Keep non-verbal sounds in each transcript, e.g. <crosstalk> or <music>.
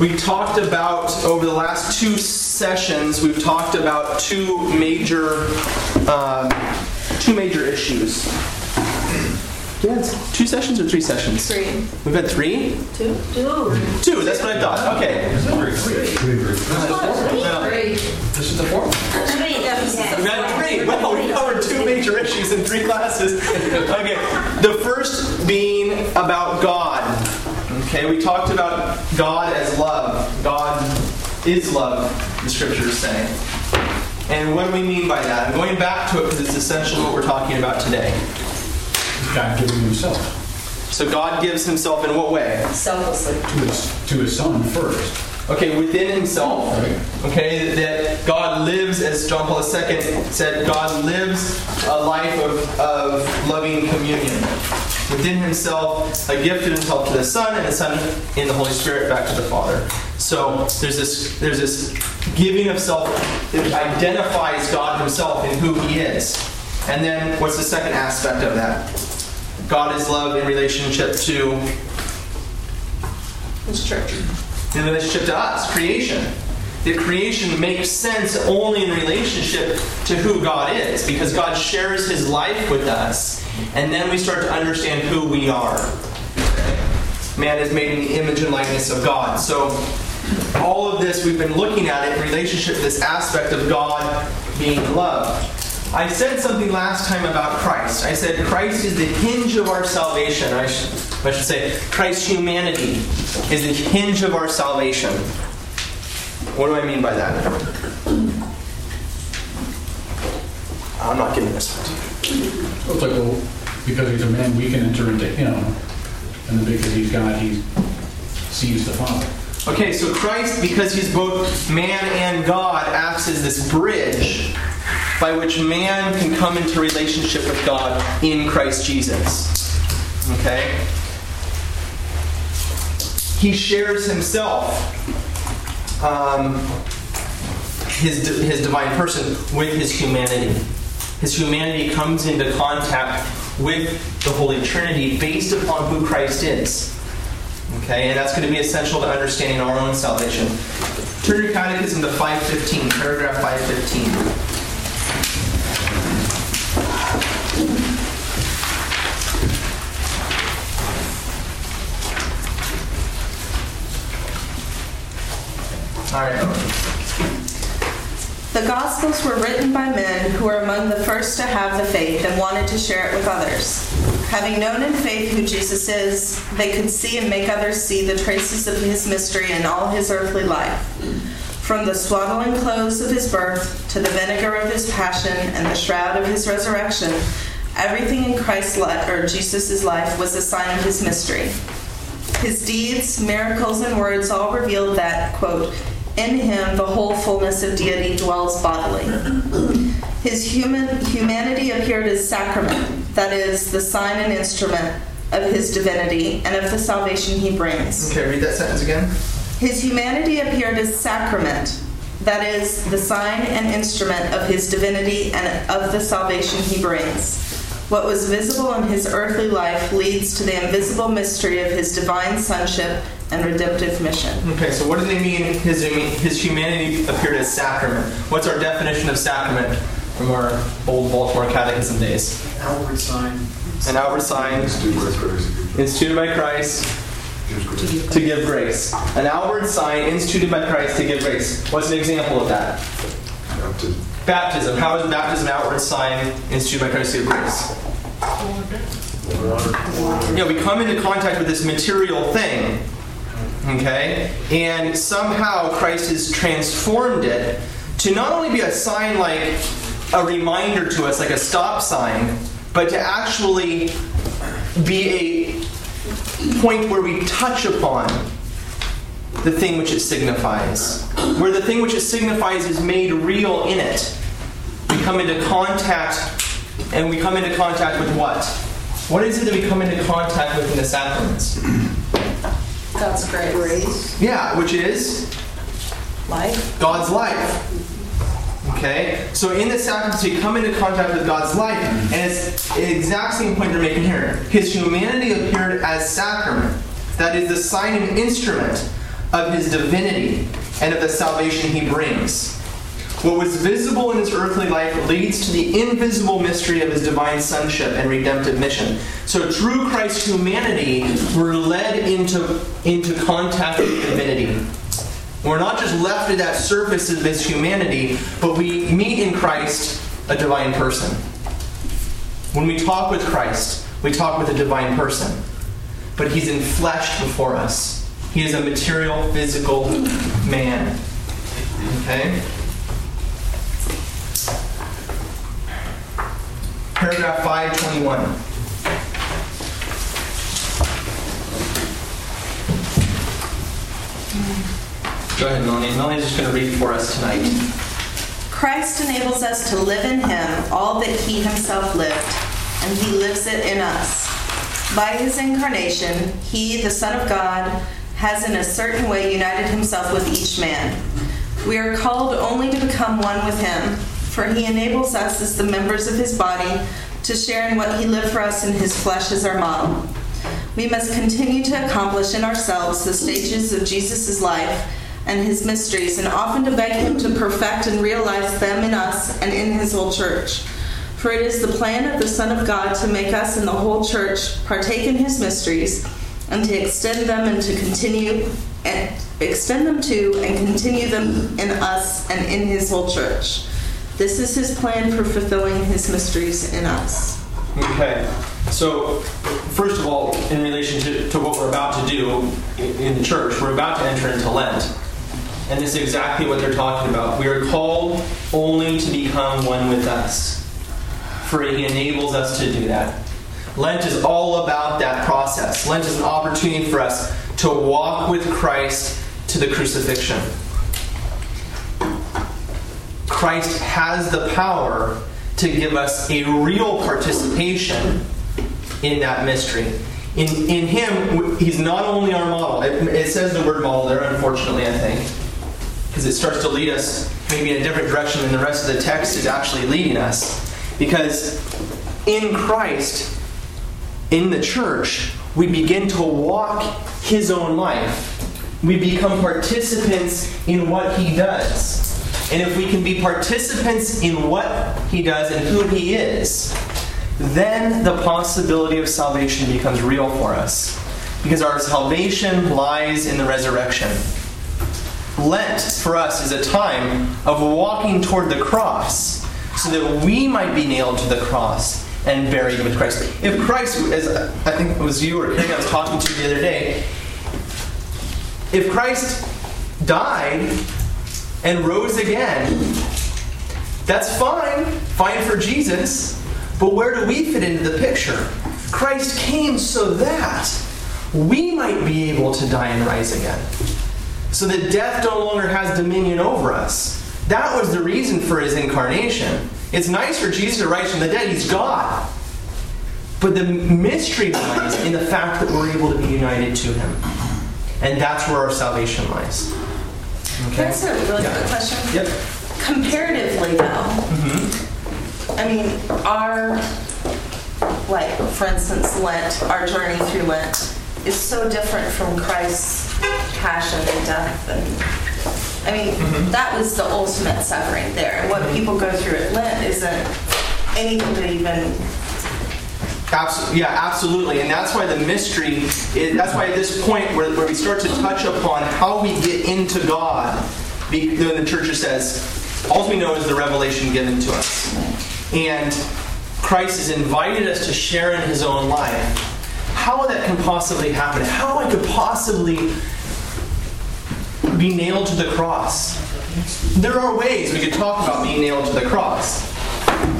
We talked about, over the last two sessions, we've talked about two major, um, two major issues. Yeah, it's two sessions or three sessions? Three. We've had three? Two? Two. Two, that's what I thought. Okay. Three. Three. Three. This is the fourth? Three, We've had three. Wow, we covered two major issues in three classes. Okay, the first being about God. Okay, we talked about God as love. God is love, the scriptures say. And what do we mean by that? I'm going back to it because it's essential to what we're talking about today. God giving himself So God gives himself in what way? Selflessly. to his, to his son first. Okay, within himself. Okay, that God lives, as John Paul II said, God lives a life of, of loving communion. Within himself, a gift of himself to the Son, and the Son in the Holy Spirit back to the Father. So there's this there's this giving of self that identifies God himself in who he is. And then what's the second aspect of that? God is love in relationship to His church. in relationship to us, creation. That creation makes sense only in relationship to who God is, because God shares his life with us, and then we start to understand who we are. Man is made in the image and likeness of God. So, all of this, we've been looking at it in relationship to this aspect of God being love. I said something last time about Christ. I said Christ is the hinge of our salvation. I should, I should say Christ's humanity is the hinge of our salvation. What do I mean by that? I'm not giving this one to you. Well, It's like, well, because he's a man, we can enter into him, and then because he's God, he sees the Father. Okay, so Christ, because he's both man and God, acts as this bridge by which man can come into relationship with God in Christ Jesus. Okay? He shares himself, um, his, his divine person, with his humanity. His humanity comes into contact with the Holy Trinity based upon who Christ is. Okay, and that's going to be essential to understanding our own salvation. Turn your catechism to 515, paragraph 515. All right. The Gospels were written by men who were among the first to have the faith and wanted to share it with others. Having known in faith who Jesus is, they could see and make others see the traces of his mystery in all his earthly life. From the swaddling clothes of his birth to the vinegar of his passion and the shroud of his resurrection, everything in Christ's life or Jesus' life was a sign of his mystery. His deeds, miracles, and words all revealed that, quote, in him the whole fullness of deity dwells bodily. His human humanity appeared as sacrament, that is, the sign and instrument of his divinity and of the salvation he brings. Okay, read that sentence again. His humanity appeared as sacrament, that is, the sign and instrument of his divinity and of the salvation he brings. What was visible in his earthly life leads to the invisible mystery of his divine sonship and redemptive mission. Okay, so what do they mean his, his humanity appeared as sacrament? What's our definition of sacrament from our old Baltimore Catechism days? outward sign. An outward sign instituted by Christ to give grace. An outward sign instituted by Christ to give grace. What's an example of that? Baptism. How is baptism an outward sign instituted by Christ to give grace? Yeah, we come into contact with this material thing, okay, and somehow Christ has transformed it to not only be a sign like a reminder to us, like a stop sign, but to actually be a point where we touch upon the thing which it signifies. Where the thing which it signifies is made real in it. We come into contact, and we come into contact with what? What is it that we come into contact with in the sacraments? God's grace. Grace, Yeah, which is life, God's life. Okay? So in the sacraments, we come into contact with God's life, and it's the exact same point they're making here. His humanity appeared as sacrament. That is the sign and instrument of his divinity and of the salvation he brings. What was visible in his earthly life leads to the invisible mystery of his divine sonship and redemptive mission. So, through Christ's humanity, we're led into, into contact with divinity. We're not just left at that surface of his humanity, but we meet in Christ a divine person. When we talk with Christ, we talk with a divine person. But he's enfleshed before us. He is a material, physical man. Okay? Paragraph 521. Go ahead, Melanie. Melanie's just going to read for us tonight. Christ enables us to live in him all that he himself lived, and he lives it in us. By his incarnation, he, the Son of God, has in a certain way united himself with each man. We are called only to become one with him, for he enables us as the members of his body to share in what he lived for us in his flesh as our model. We must continue to accomplish in ourselves the stages of Jesus' life and his mysteries, and often to beg him to perfect and realize them in us and in his whole church. For it is the plan of the Son of God to make us and the whole church partake in his mysteries, and to extend them and to continue and extend them to and continue them in us and in his whole church. This is his plan for fulfilling his mysteries in us. Okay. So, first of all, in relation to, to what we're about to do in the church, we're about to enter into Lent. And this is exactly what they're talking about. We are called only to become one with us, for He enables us to do that. Lent is all about that process. Lent is an opportunity for us to walk with Christ to the crucifixion. Christ has the power to give us a real participation in that mystery. In, in Him, He's not only our model. It, it says the word model there, unfortunately, I think, because it starts to lead us maybe in a different direction than the rest of the text is actually leading us. Because in Christ, in the church, we begin to walk His own life. We become participants in what He does. And if we can be participants in what He does and who He is, then the possibility of salvation becomes real for us. Because our salvation lies in the resurrection. Lent for us is a time of walking toward the cross so that we might be nailed to the cross and buried with Christ. If Christ, as I think it was you or Carrie I was talking to the other day, if Christ died and rose again, that's fine, fine for Jesus. But where do we fit into the picture? Christ came so that we might be able to die and rise again. So that death no longer has dominion over us. That was the reason for his incarnation. It's nice for Jesus to rise from the dead, he's God. But the mystery lies in the fact that we're able to be united to him. And that's where our salvation lies. Okay? That's a really Yeah. good question. Yep. Comparatively, though, Mm-hmm. I mean, our, like, for instance, Lent, our journey through Lent is so different from Christ's passion and death. And I mean, Mm-hmm. that was the ultimate suffering there. What people go through at Lent isn't anything that even. Yeah, absolutely, and that's why the mystery. Is, that's why at this point where, where we start to touch upon how we get into God, be, the church says, all we know is the revelation given to us, and Christ has invited us to share in His own life. How that can possibly happen? How I could possibly be nailed to the cross? There are ways we could talk about being nailed to the cross.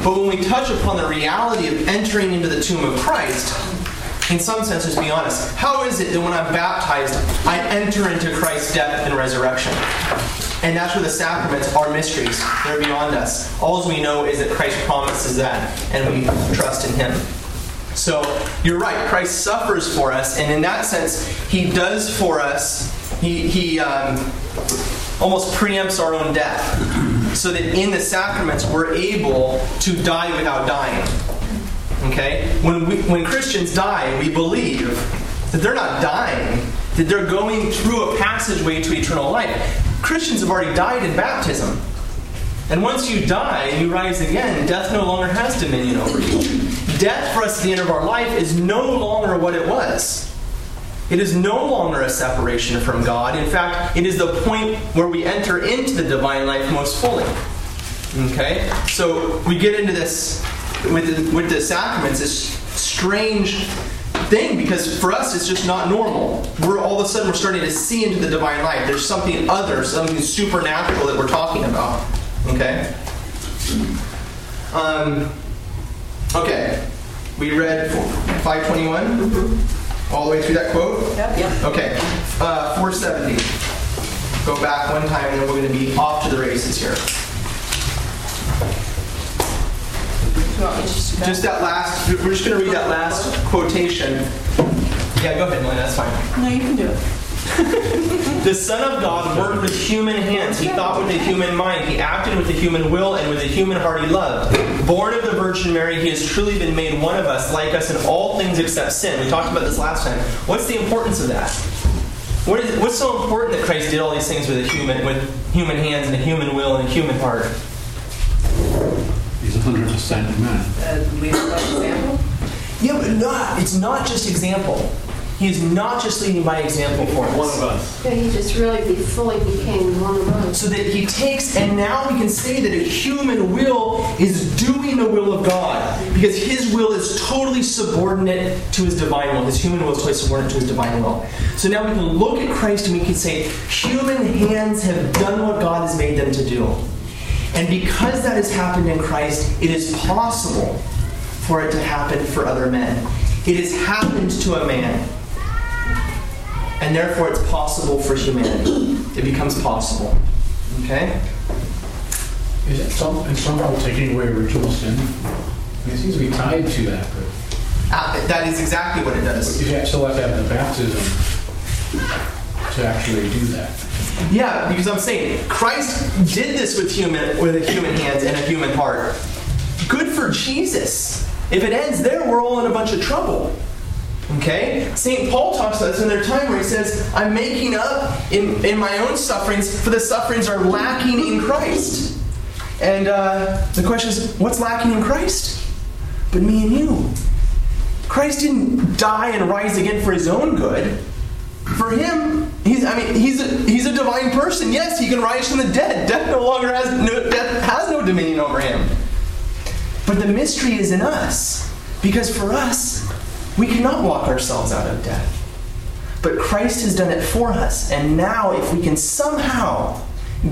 But when we touch upon the reality of entering into the tomb of Christ, in some sense, be honest, how is it that when I'm baptized, I enter into Christ's death and resurrection? And that's where the sacraments are mysteries. They're beyond us. All we know is that Christ promises that, and we trust in Him. So you're right. Christ suffers for us, and in that sense, He does for us. He, he um, almost preempts our own death, so that in the sacraments we're able to die without dying. Okay? When we, when Christians die, we believe that they're not dying; that they're going through a passageway to eternal life. Christians have already died in baptism. And once you die and you rise again, death no longer has dominion over you. Death for us at the end of our life is no longer what it was. It is no longer a separation from God. In fact, it is the point where we enter into the divine life most fully. Okay? So we get into this with the, with the sacraments, this strange thing because for us it's just not normal. We're all of a sudden we're starting to see into the divine life. There's something other, something supernatural that we're talking about. Okay? Um, okay. We read 521 all the way through that quote? Yep. Okay. Uh, 470. Go back one time and then we're going to be off to the races here. You want me to just go? Just that last, we're just going to read that last quotation. Yeah, go ahead, Melanie, that's fine. No, you can do it. The Son of God worked with human hands. He thought with a human mind. He acted with a human will and with a human heart he loved. Born of the Virgin Mary, he has truly been made one of us, like us in all things except sin. We talked about this last time. What's the importance of that? What is, what's so important that Christ did all these things with a human, with human hands and a human will and a human heart? He's 100% man. Uh, lead by example? Yeah, but not. It's not just example. He is not just leading by example for us. One of us. Yeah, he just really be, fully became one of us. So that he takes, and now we can say that a human will is doing the will of God because his will is totally subordinate to his divine will. His human will is totally subordinate to his divine will. So now we can look at Christ and we can say, human hands have done what God has made them to do. And because that has happened in Christ, it is possible for it to happen for other men. It has happened to a man. And therefore, it's possible for humanity. It becomes possible. Okay? Is it some, and somehow taking away original sin? I mean, it seems to be tied to that, but Uh, that is exactly what it does. you have- still have to have the baptism to actually do that. Yeah, because I'm saying Christ did this with human with a human hands and a human heart. Good for Jesus. If it ends there, we're all in a bunch of trouble. Okay? St. Paul talks about this in their time where he says, I'm making up in, in my own sufferings, for the sufferings are lacking in Christ. And uh, the question is, what's lacking in Christ? But me and you. Christ didn't die and rise again for his own good. For him, he's I mean, he's a, he's a divine person. Yes, he can rise from the dead. Death no longer has no death has no dominion over him. But the mystery is in us. Because for us, we cannot walk ourselves out of death. But Christ has done it for us. And now, if we can somehow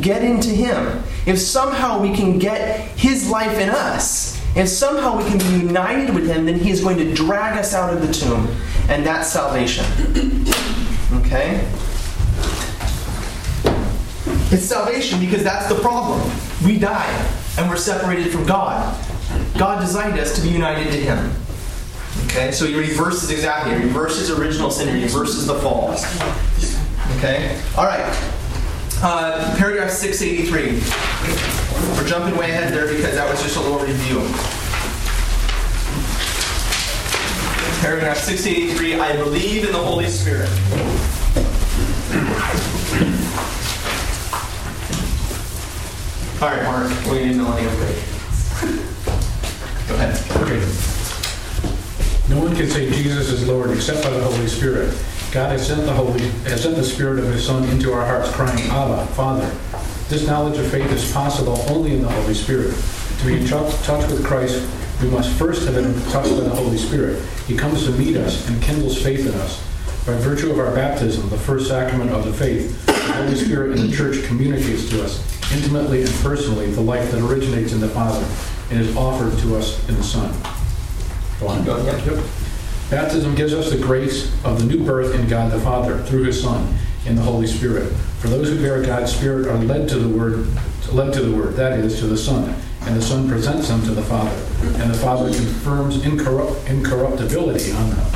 get into Him, if somehow we can get His life in us, if somehow we can be united with Him, then He is going to drag us out of the tomb. And that's salvation. <clears throat> Okay? It's salvation because that's the problem. We die and we're separated from God. God designed us to be united to Him. Okay, so he reverses exactly. He reverses original sin. He reverses the fall. Okay, all right. Uh, paragraph 683. We're jumping way ahead there because that was just a little review. Paragraph 683. I believe in the Holy Spirit. All right, Mark. We need Millennium break. Go ahead. No one can say Jesus is Lord except by the Holy Spirit. God has sent the Holy, has sent the Spirit of His Son into our hearts, crying, Abba, Father. This knowledge of faith is possible only in the Holy Spirit. To be in touch, touch with Christ, we must first have been touched by the Holy Spirit. He comes to meet us and kindles faith in us. By virtue of our baptism, the first sacrament of the faith, the Holy Spirit in the Church communicates to us intimately and personally the life that originates in the Father and is offered to us in the Son. Go on. Go, yeah. Yep. Baptism gives us the grace of the new birth in God the Father through His Son in the Holy Spirit. For those who bear God's Spirit are led to the Word, led to the Word, that is, to the Son, and the Son presents them to the Father, and the Father confirms incorrupt, incorruptibility on them.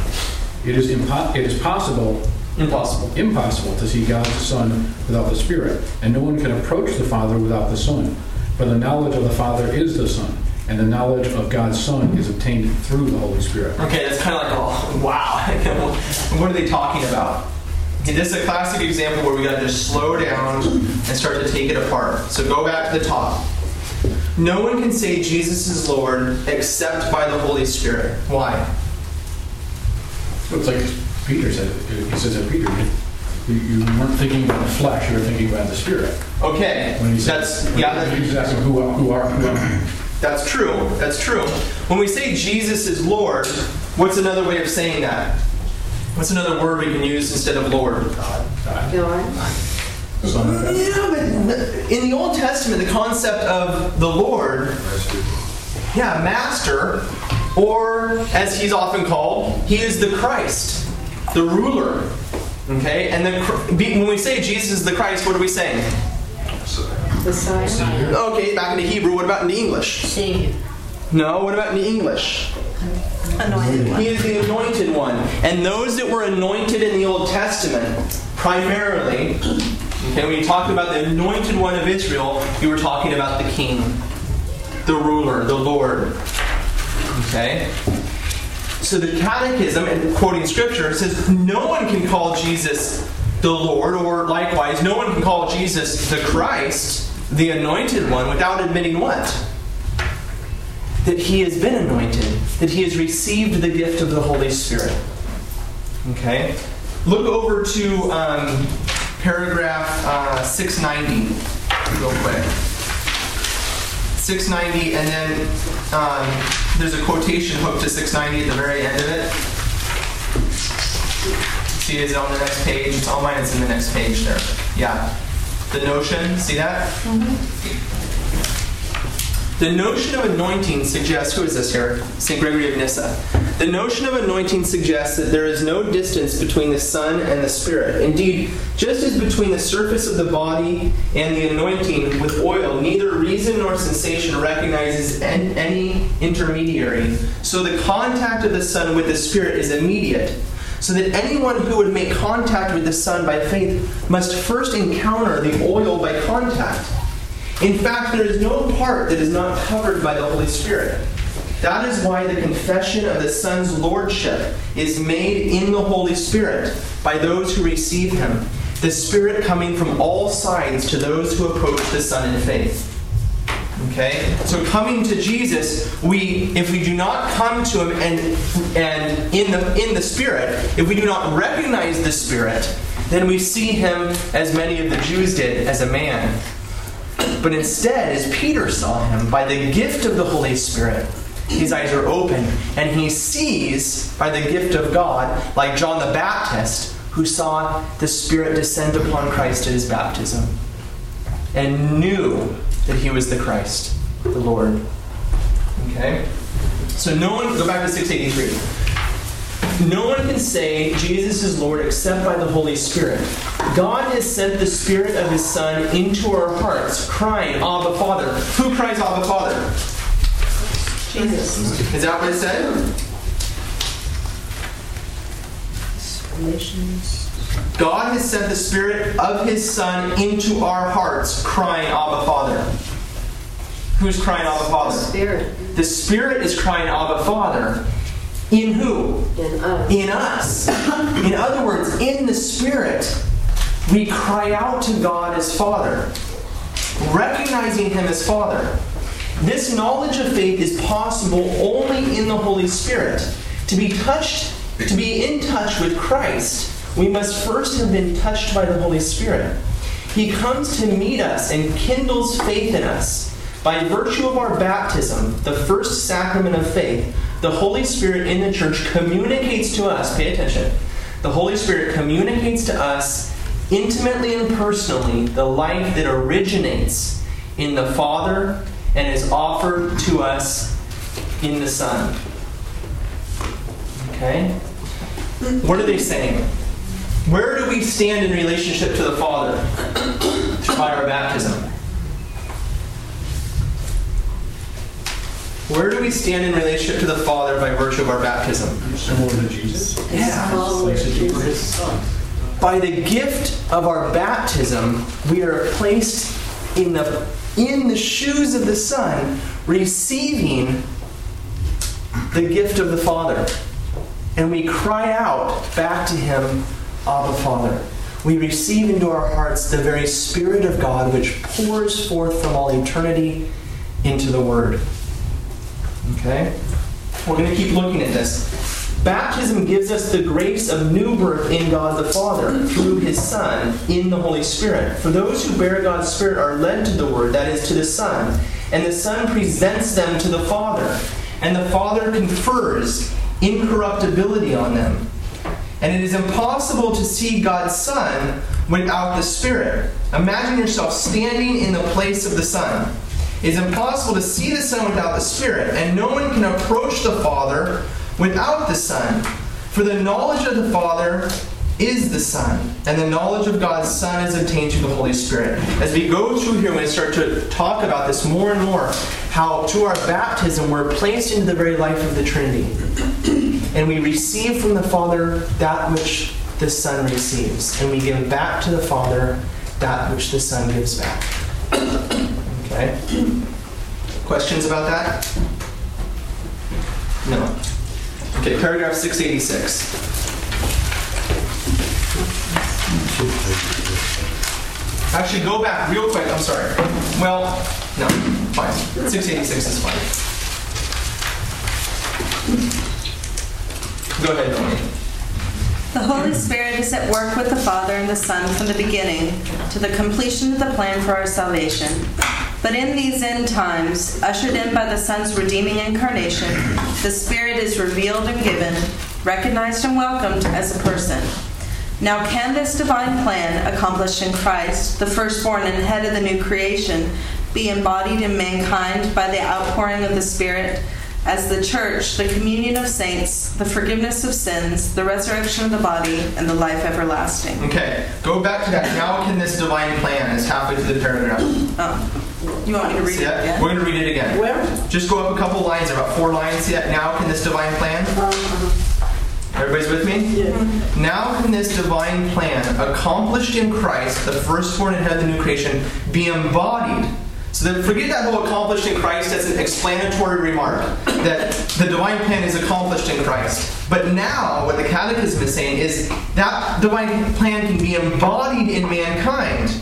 It is impo- it is possible Impossible. impossible to see God the Son without the Spirit, and no one can approach the Father without the Son. For the knowledge of the Father is the Son, and the knowledge of God's Son is obtained through the Holy Spirit. Okay, that's kind of like, oh, wow. <laughs> what are they talking about? This is a classic example where we got to just slow down and start to take it apart. So go back to the top. No one can say Jesus is Lord except by the Holy Spirit. Why? It's like Peter said, he says that Peter, you, you weren't thinking about the flesh, you were thinking about the spirit. Okay, When he said, that's when yeah, that- he was asking who are, who are, who am that's true. That's true. When we say Jesus is Lord, what's another way of saying that? What's another word we can use instead of Lord? God, God. Son of God. Yeah, but in the Old Testament, the concept of the Lord, yeah, master, or as he's often called, he is the Christ, the ruler. Okay, and the, when we say Jesus is the Christ, what are we saying? Messiah. Okay, back into Hebrew. What about in the English? Savior. No. What about in the English? Anointed one. He is the anointed one. And those that were anointed in the Old Testament, primarily, okay, when you talked about the anointed one of Israel, you were talking about the king, the ruler, the Lord. Okay? So the catechism, and quoting scripture, says no one can call Jesus the Lord, or likewise, no one can call Jesus the Christ, the anointed one, without admitting what? that he has been anointed, that he has received the gift of the Holy Spirit. Okay? Look over to um, paragraph uh, 690 real quick. 690, and then um, there's a quotation hooked to 690 at the very end of it. See, is it on the next page? It's all mine, it's in the next page there. Yeah. The notion, see that? Mm-hmm. The notion of anointing suggests, who is this here? St. Gregory of Nyssa. The notion of anointing suggests that there is no distance between the Son and the Spirit. Indeed, just as between the surface of the body and the anointing with oil, neither reason nor sensation recognizes any intermediary, so the contact of the Son with the Spirit is immediate. So that anyone who would make contact with the Son by faith must first encounter the oil by contact. In fact, there is no part that is not covered by the Holy Spirit. That is why the confession of the Son's Lordship is made in the Holy Spirit by those who receive Him, the Spirit coming from all sides to those who approach the Son in faith. Okay? So coming to Jesus, we if we do not come to him and and in the in the spirit, if we do not recognize the spirit, then we see him as many of the Jews did as a man. But instead, as Peter saw him, by the gift of the Holy Spirit, his eyes are open, and he sees by the gift of God, like John the Baptist, who saw the Spirit descend upon Christ at his baptism, and knew that he was the Christ, the Lord. Okay? So no one, go back to 683. No one can say Jesus is Lord except by the Holy Spirit. God has sent the Spirit of His Son into our hearts, crying, Abba, Father. Who cries, Abba, Father? Jesus. Is that what it said? Relations. God has sent the Spirit of His Son into our hearts, crying, Abba, Father. Who's crying, Abba, Father? The Spirit The Spirit is crying, Abba, Father. In who? in us. in us. <coughs> In other words, in the Spirit, we cry out to God as Father, recognizing Him as Father. This knowledge of faith is possible only in the Holy Spirit. To be touched, to be in touch with Christ, we must first have been touched by the Holy Spirit. He comes to meet us and kindles faith in us. By virtue of our baptism, the first sacrament of faith, the Holy Spirit in the church communicates to us, pay attention, the Holy Spirit communicates to us intimately and personally the life that originates in the Father and is offered to us in the Son. Okay? What are they saying? Where do we stand in relationship to the Father? <coughs> By our baptism. Where do we stand in relationship to the Father by virtue of our baptism? Similar to Jesus. Yeah. Follower of Jesus. By the gift of our baptism, we are placed in the in the shoes of the Son, receiving the gift of the Father. And we cry out back to him, Abba Father. we receive into our hearts the very Spirit of God which pours forth from all eternity into the Word. Okay? We're going to keep looking at this. Baptism gives us the grace of new birth in God the Father through His Son in the Holy Spirit. For those who bear God's Spirit are led to the Word, that is, to the Son, and the Son presents them to the Father, and the Father confers incorruptibility on them. And it is impossible to see God's Son without the Spirit. Imagine yourself standing in the place of the Son. It is impossible to see the Son without the Spirit, and no one can approach the Father without the Son. For the knowledge of the Father is the Son, and the knowledge of God's Son is obtained through the Holy Spirit. As we go through here, to start to talk about this more and more how through our baptism we're placed into the very life of the Trinity. <clears throat> And we receive from the Father that which the Son receives, and we give back to the Father that which the Son gives back. <clears throat> Okay? Questions about that? No. Okay, paragraph 686. Actually, go back real quick. I'm sorry. Well, no, fine. 686 is fine. Go ahead, Melanie. The Holy Spirit is at work with the Father and the Son from the beginning to the completion of the plan for our salvation. But in these end times, ushered in by the Son's redeeming incarnation, the Spirit is revealed and given, recognized and welcomed as a person. Now, can this divine plan, accomplished in Christ, the firstborn and head of the new creation, be embodied in mankind by the outpouring of the Spirit? As the church, the communion of saints, the forgiveness of sins, the resurrection of the body, and the life everlasting. Okay, go back to that. Now can this divine plan is halfway through the paragraph. Oh, you want me to read See it that? again? We're going to read it again. Where? Just go up a couple lines, about four lines. See that? Now can this divine plan? Um, Everybody's with me? Yeah. Now can this divine plan, accomplished in Christ, the firstborn and head of the new creation, be embodied? So forget that whole accomplished in Christ as an explanatory remark, that the divine plan is accomplished in Christ. But now, what the Catechism is saying is that divine plan can be embodied in mankind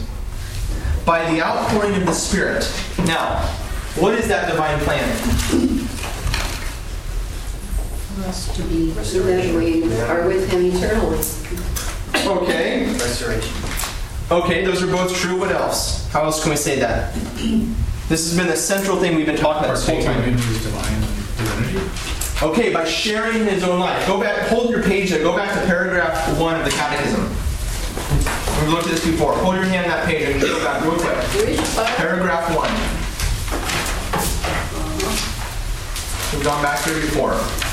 by the outpouring of the Spirit. Now, what is that divine plan? For us to be, so that we are with him eternally. Okay. Restoration. Okay, those are both true. What else? How else can we say that? This has been the central thing we've been talking about this whole Partaking in time. divine divinity. Okay, by sharing his own life. Go back, hold your page there. Go back to paragraph one of the Catechism. We've looked at this before. Hold your hand on that page and go back real quick. Paragraph one. We've gone back there before.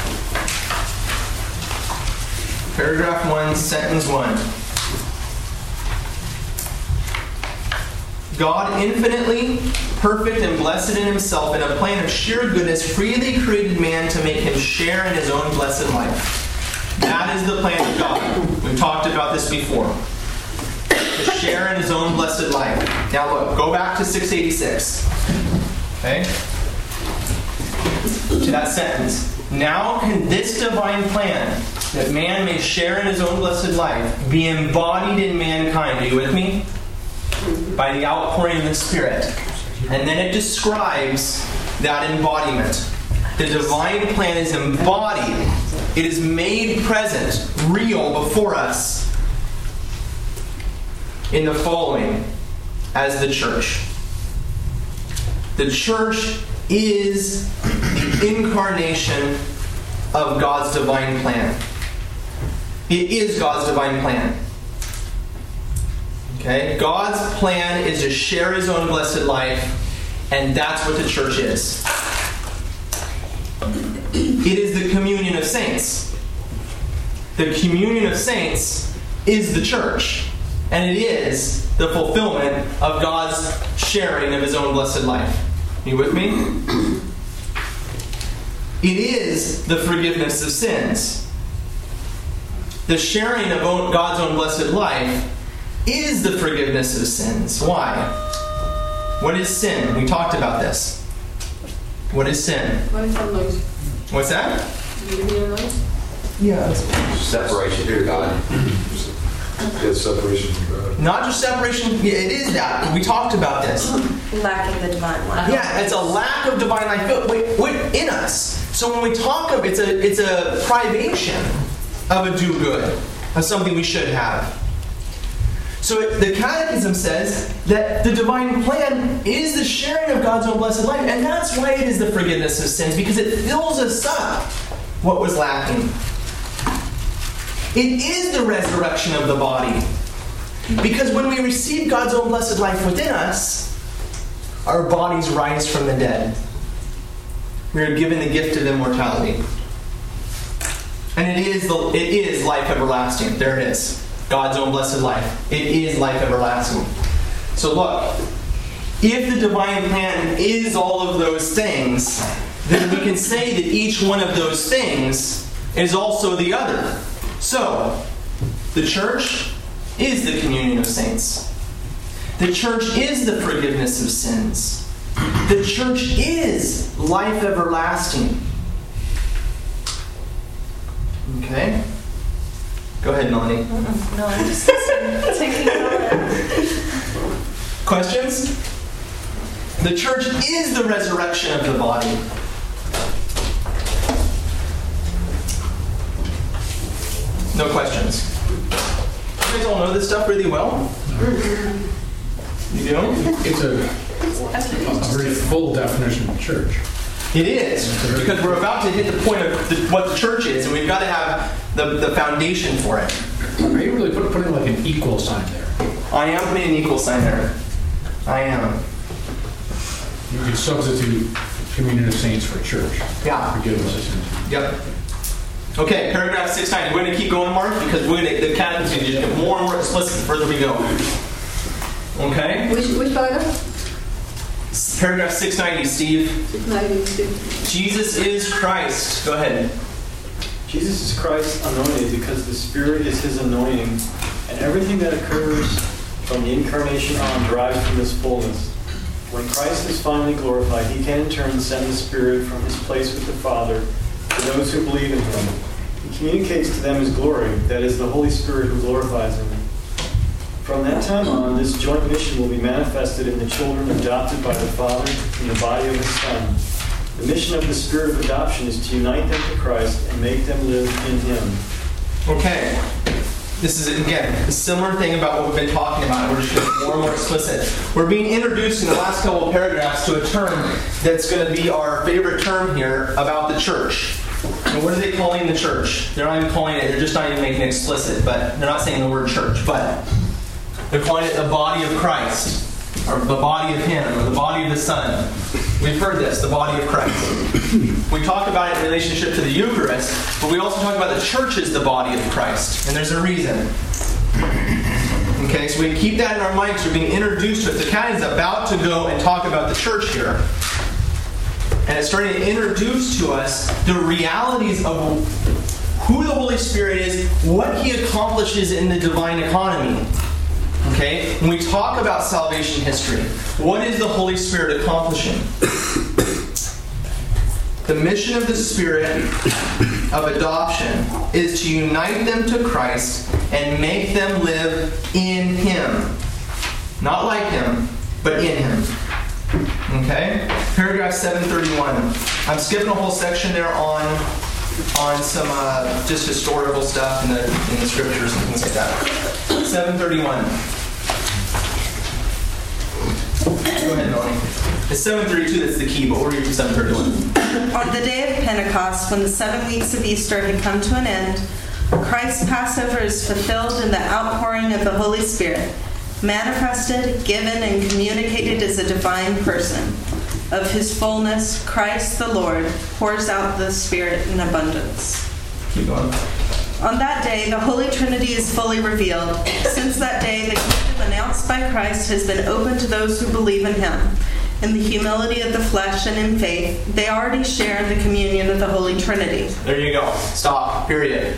Paragraph one, sentence one. God, infinitely perfect and blessed in himself, in a plan of sheer goodness, freely created man to make him share in his own blessed life. That is the plan of God. We've talked about this before. To share in his own blessed life. Now look, go back to 686. Okay? To that sentence. Now can this divine plan, that man may share in his own blessed life, be embodied in mankind? Are you with me? by the outpouring of the Spirit. And then it describes that embodiment. The divine plan is embodied, it is made present, real before us in the following as the church. The church is the incarnation of God's divine plan. It is God's divine plan. Okay? God's plan is to share his own blessed life, and that's what the church is. It is the communion of saints. The communion of saints is the church, and it is the fulfillment of God's sharing of his own blessed life. You with me? It is the forgiveness of sins. The sharing of God's own blessed life is the forgiveness of sins. Why? What is sin? We talked about this. What is sin? What is that? What's that? Do you hear a noise? Yeah. Separation from God. Yeah, separation from God. Not just separation, yeah, it is that. We talked about this. Lacking the divine life. Yeah, it's a lack of divine life wait, wait, in us. So when we talk of it's a it's a privation of a do good, of something we should have. So the Catechism says that the divine plan is the sharing of God's own blessed life, and that's why it is the forgiveness of sins because it fills us up what was lacking. It is the resurrection of the body. Because when we receive God's own blessed life within us, our bodies rise from the dead. We are given the gift of immortality. And it is the it is life everlasting. There it is. God's own blessed life. It is life everlasting. So look, if the divine plan is all of those things, then we can say that each one of those things is also the other. So, the church is the communion of saints. The church is the forgiveness of sins. The church is life everlasting. Okay? Go ahead, Melanie. No, I'm just taking it all in. Questions? The church is the resurrection of the body. No questions. You guys all know this stuff really well? You do? It's a, a very full definition of church. It is, because we're about to hit the point of the, what the church is, and we've got to have the, the foundation for it. Are you really put- putting like an equal sign there? I am putting an equal sign there. I am. You could substitute communion of saints for church. Yeah. Forgiveness of sins. Yep. Okay, paragraph 690. We're going to keep going, Mark, because we're going to, the catechism is going to get more and more explicit the further we go. Okay? Which, which paragraph? Paragraph 690, Steve. Six ninety-two. Jesus is Christ. Go ahead. Jesus is Christ anointed because the Spirit is his anointing, and everything that occurs from the incarnation on derives from this fullness. When Christ is finally glorified, he can in turn send the Spirit from his place with the Father to those who believe in him. He communicates to them his glory, that is, the Holy Spirit who glorifies him. From that time on, this joint mission will be manifested in the children adopted by the Father in the body of his Son. The mission of the Spirit of adoption is to unite them to Christ and make them live in him. Okay. This is, again, a similar thing about what we've been talking about. We're just going to get more and more explicit. We're being introduced in the last couple of paragraphs to a term that's going to be our favorite term here about the church. And what are they calling the church? They're not even calling it, they're just not even making it explicit, but they're not saying the word church, but they're calling it the body of Christ, or the body of Him, or the body of the Son. We've heard this, the body of Christ. We talk about it in relationship to the Eucharist, but we also talk about the church as the body of Christ, and there's a reason. Okay, so we keep that in our minds. We're being introduced to it. The cat is about to go and talk about the church here. And it's starting to introduce to us the realities of who the Holy Spirit is, what He accomplishes in the divine economy. Okay? When we talk about salvation history, what is the Holy Spirit accomplishing? The mission of the Spirit of adoption is to unite them to Christ and make them live in Him. Not like Him, but in Him. Okay? Paragraph 731. I'm skipping a whole section there on on some uh, just historical stuff in the, in the scriptures and things like that. 731. Go ahead, Melanie. It's 732 that's the key, but we're reading 731. On the day of Pentecost, when the seven weeks of Easter had come to an end, Christ's Passover is fulfilled in the outpouring of the Holy Spirit, manifested, given, and communicated as a divine person. Of his fullness, Christ the Lord pours out the Spirit in abundance. Keep going. On that day, the Holy Trinity is fully revealed. Since that day, the kingdom announced by Christ has been open to those who believe in him. In the humility of the flesh and in faith, they already share the communion of the Holy Trinity. There you go. Stop. Period.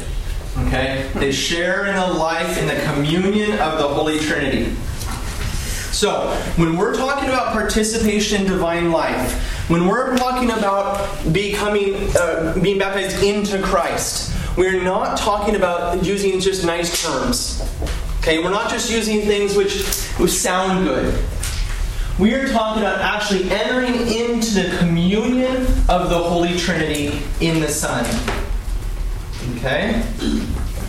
Okay? They share in the life in the communion of the Holy Trinity. So, when we're talking about participation in divine life, when we're talking about becoming, uh, being baptized into Christ, we're not talking about using just nice terms. Okay, we're not just using things which, which sound good. We are talking about actually entering into the communion of the Holy Trinity in the Son. Okay?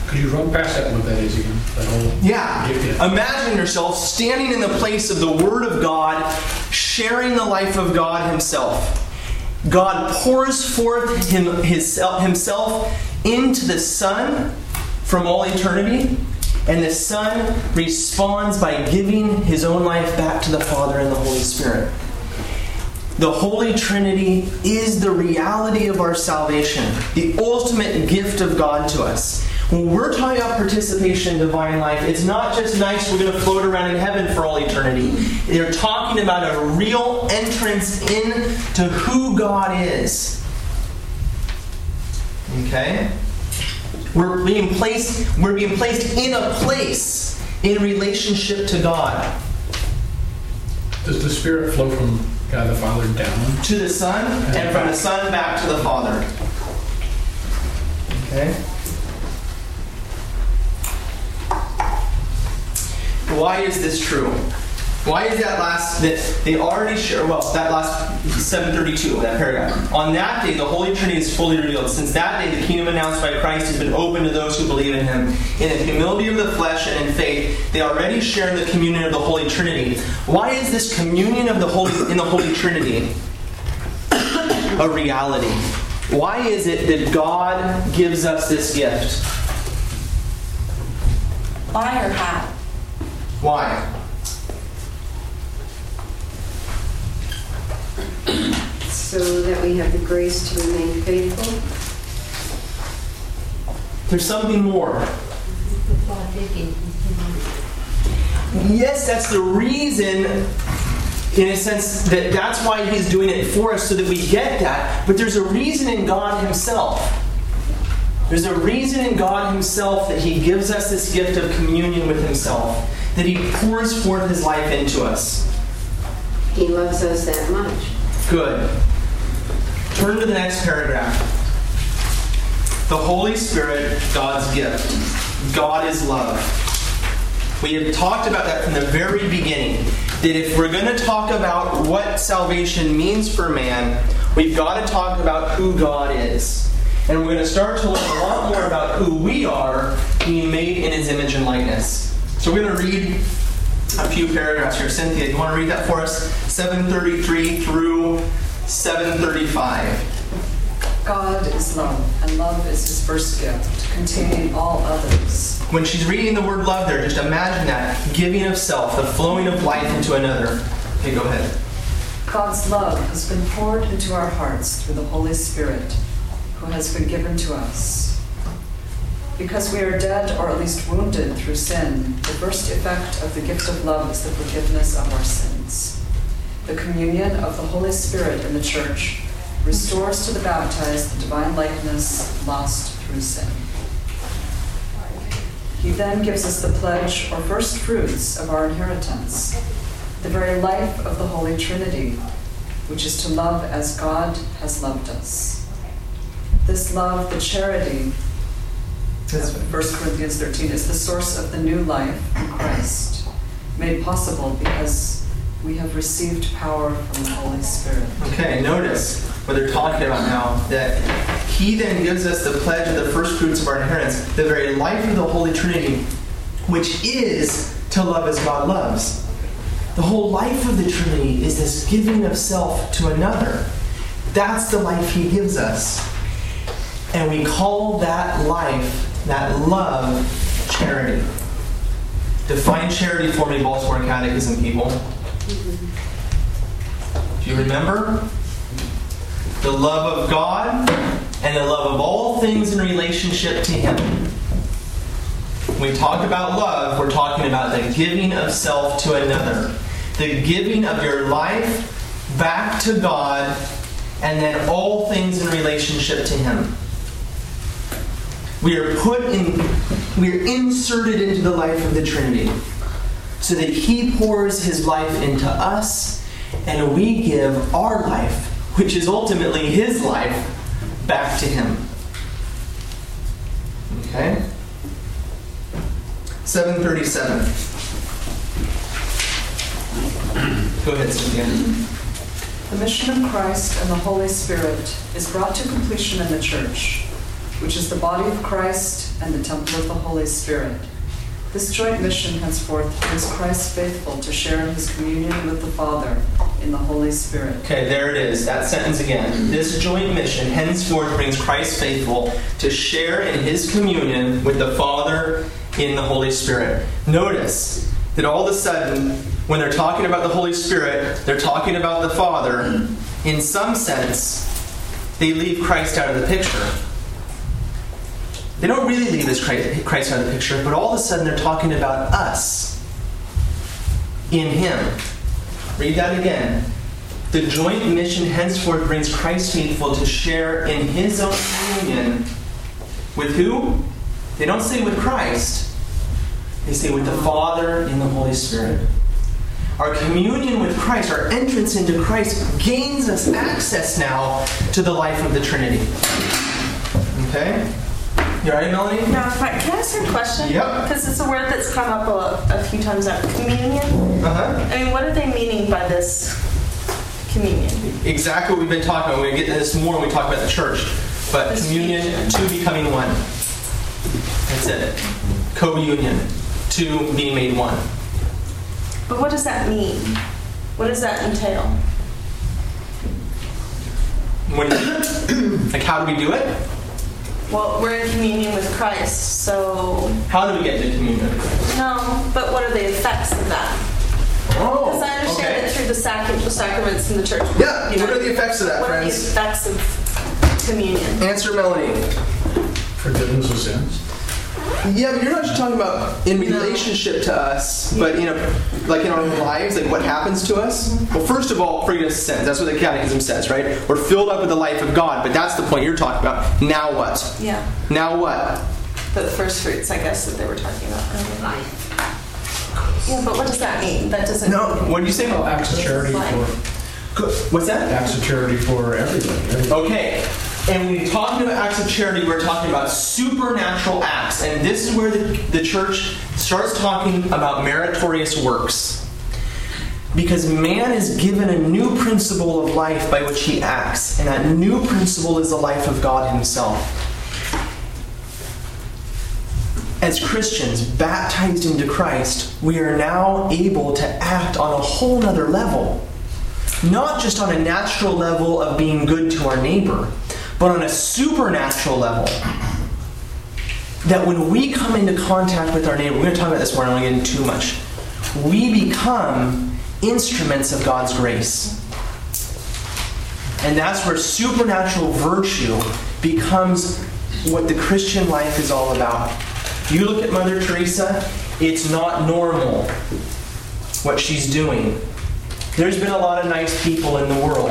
Could you run past that what that is again? That whole Yeah. Yeah. Imagine yourself standing in the place of the Word of God, sharing the life of God Himself. God pours forth him, his, Himself into the Son from all eternity, and the Son responds by giving His own life back to the Father and the Holy Spirit. The Holy Trinity is the reality of our salvation, the ultimate gift of God to us. When we're talking about participation in divine life, it's not just nice we're going to float around in heaven for all eternity. They're talking about a real entrance into who God is. Okay? We're being placed we're being placed in a place in relationship to God. Does the Spirit flow from God the Father down? to the Son, and from the Son back to the Father. Okay? Why is this true? Why is that last that they already share well that last 732 that paragraph. On that day the Holy Trinity is fully revealed. Since that day the kingdom announced by Christ has been open to those who believe in Him. In the humility of the flesh and in faith they already share in the communion of the Holy Trinity. Why is this communion of the Holy in the Holy Trinity a reality? Why is it that God gives us this gift? Why or how? why So that we have the grace to remain faithful. there's something more Yes, that's the reason, in a sense, that that's why he's doing it for us so that we get that. But there's a reason in God himself. There's a reason in God himself that he gives us this gift of communion with himself, that he pours forth his life into us. He loves us that much. Good. Turn to the next paragraph. The Holy Spirit, God's gift. God is love. We have talked about that from the very beginning. That if we're going to talk about what salvation means for man, we've got to talk about who God is. And we're going to start to learn a lot more about who we are being made in his image and likeness. So we're going to read a few paragraphs here. Cynthia, you want to read that for us? 733 through 735. God is love, and love is his first gift, containing all others. When she's reading the word love there, just imagine that giving of self, the flowing of life into another. Okay, go ahead. God's love has been poured into our hearts through the Holy Spirit, who has been given to us. Because we are dead or at least wounded through sin, the first effect of the gift of love is the forgiveness of our sins. The communion of the Holy Spirit in the church restores to the baptized the divine likeness lost through sin. He then gives us the pledge or first fruits of our inheritance, the very life of the Holy Trinity, which is to love as God has loved us. This love, the charity, of 1 Corinthians 13, is the source of the new life in Christ, made possible because we have received power from the Holy Spirit. Okay, notice what they're talking about now that he then gives us the pledge of the first fruits of our inheritance, the very life of the Holy Trinity, which is to love as God loves. The whole life of the Trinity is this giving of self to another. That's the life he gives us. And we call that life, that love, charity. Define charity for me, Baltimore Catechism people. You remember? The love of God and the love of all things in relationship to Him. When we talk about love, we're talking about the giving of self to another, the giving of your life back to God, and then all things in relationship to Him. We are put in, we are inserted into the life of the Trinity so that He pours His life into us and we give our life, which is ultimately His life, back to Him. Okay? 737. Go ahead, Cynthia. The mission of Christ and the Holy Spirit is brought to completion in the church, which is the body of Christ and the temple of the Holy Spirit. This joint mission henceforth brings Christ faithful to share in his communion with the Father in the Holy Spirit. Okay, there it is. That sentence again. This joint mission henceforth brings Christ faithful to share in his communion with the Father in the Holy Spirit. Notice that all of a sudden, when they're talking about the Holy Spirit, they're talking about the Father. In some sense, they leave Christ out of the picture. They don't really leave this Christ out of the picture, but all of a sudden they're talking about us in Him. Read that again. The joint mission henceforth brings Christ faithful to share in His own communion with who? They don't say with Christ, they say with the Father in the Holy Spirit. Our communion with Christ, our entrance into Christ, gains us access now to the life of the Trinity. Okay? You alright, Melanie? Now, if I, can I ask you a question? Yep. Because it's a word that's come up a, a few times now. Communion? Uh huh. I mean, what are they meaning by this communion? Exactly what we've been talking about. We're going to get into this more when we talk about the church. But This communion, two becoming one. That's it. Co union, two being made one. But what does that mean? What does that entail? When, like, how do we do it? Well, we're in communion with Christ, so How do we get to communion? no. But what are the effects of that? Oh, Because I understand it through the sacrament, the sacraments in the church. Yeah, You know, what are the effects of that, what friends? are the effects of communion? Answer Melanie. Forgiveness of sins. Yeah, but you're not just talking about in relationship to us, but you know, like in our lives, like what happens to us. Well, first of all, forgiveness of sins. That's what the Catechism says, right? We're filled up with the life of God, but that's the point you're talking about. Now what? Yeah, Now what? the first fruits, I guess, that they were talking about earlier. Yeah, but what does that mean? That doesn't. No, what did you say? about acts of charity for Good. What's that? acts of charity for everybody. everybody. Okay. And when we're talking about acts of charity, we're talking about supernatural acts. And this is where the, the church starts talking about meritorious works. Because man is given a new principle of life by which he acts. And that new principle is the life of God Himself. As Christians baptized into Christ, we are now able to act on a whole nother level not just on a natural level of being good to our neighbor, but on a supernatural level. That when we come into contact with our neighbor, we're going to talk about this more, I don't want to get into too much. We become instruments of God's grace. And that's where supernatural virtue becomes what the Christian life is all about. You look at Mother Teresa, it's not normal what she's doing. There's been a lot of nice people in the world,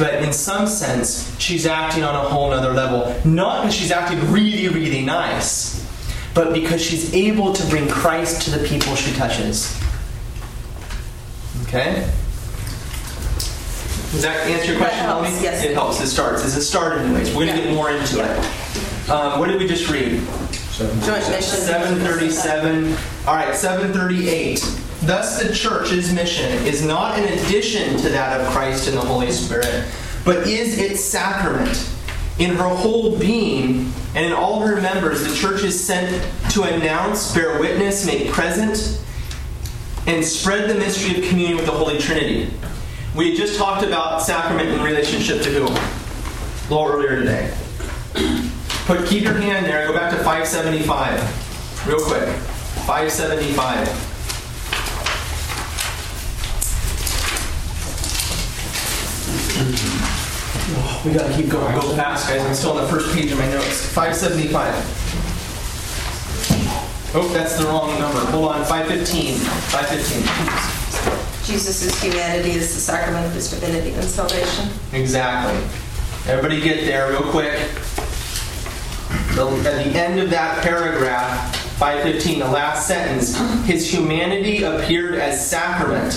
but in some sense, she's acting on a whole nother level. Not because she's acting really, really nice, but because she's able to bring Christ to the people she touches. Okay? Does that answer your question, yes. It helps. It starts. It's a start, anyways. We're going to Yeah. get more into Yeah. it. Um, what did we just read? Seven. 737. All right, 738. Thus, the church's mission is not in addition to that of Christ and the Holy Spirit, but is its sacrament. In her whole being and in all her members, the church is sent to announce, bear witness, make present, and spread the mystery of communion with the Holy Trinity. We just talked about sacrament in relationship to who? A little earlier today. Put keep your hand there. Go back to 575, real quick. 575. Oh, we gotta keep going. Go fast, guys. I'm still on the first page of my notes. 575. Oh, that's the wrong number. Hold on. 515. 515. Jesus' humanity is the sacrament of his divinity and salvation. Exactly. Everybody get there real quick. The- At the end of that paragraph, 515, the last sentence, his humanity appeared as sacrament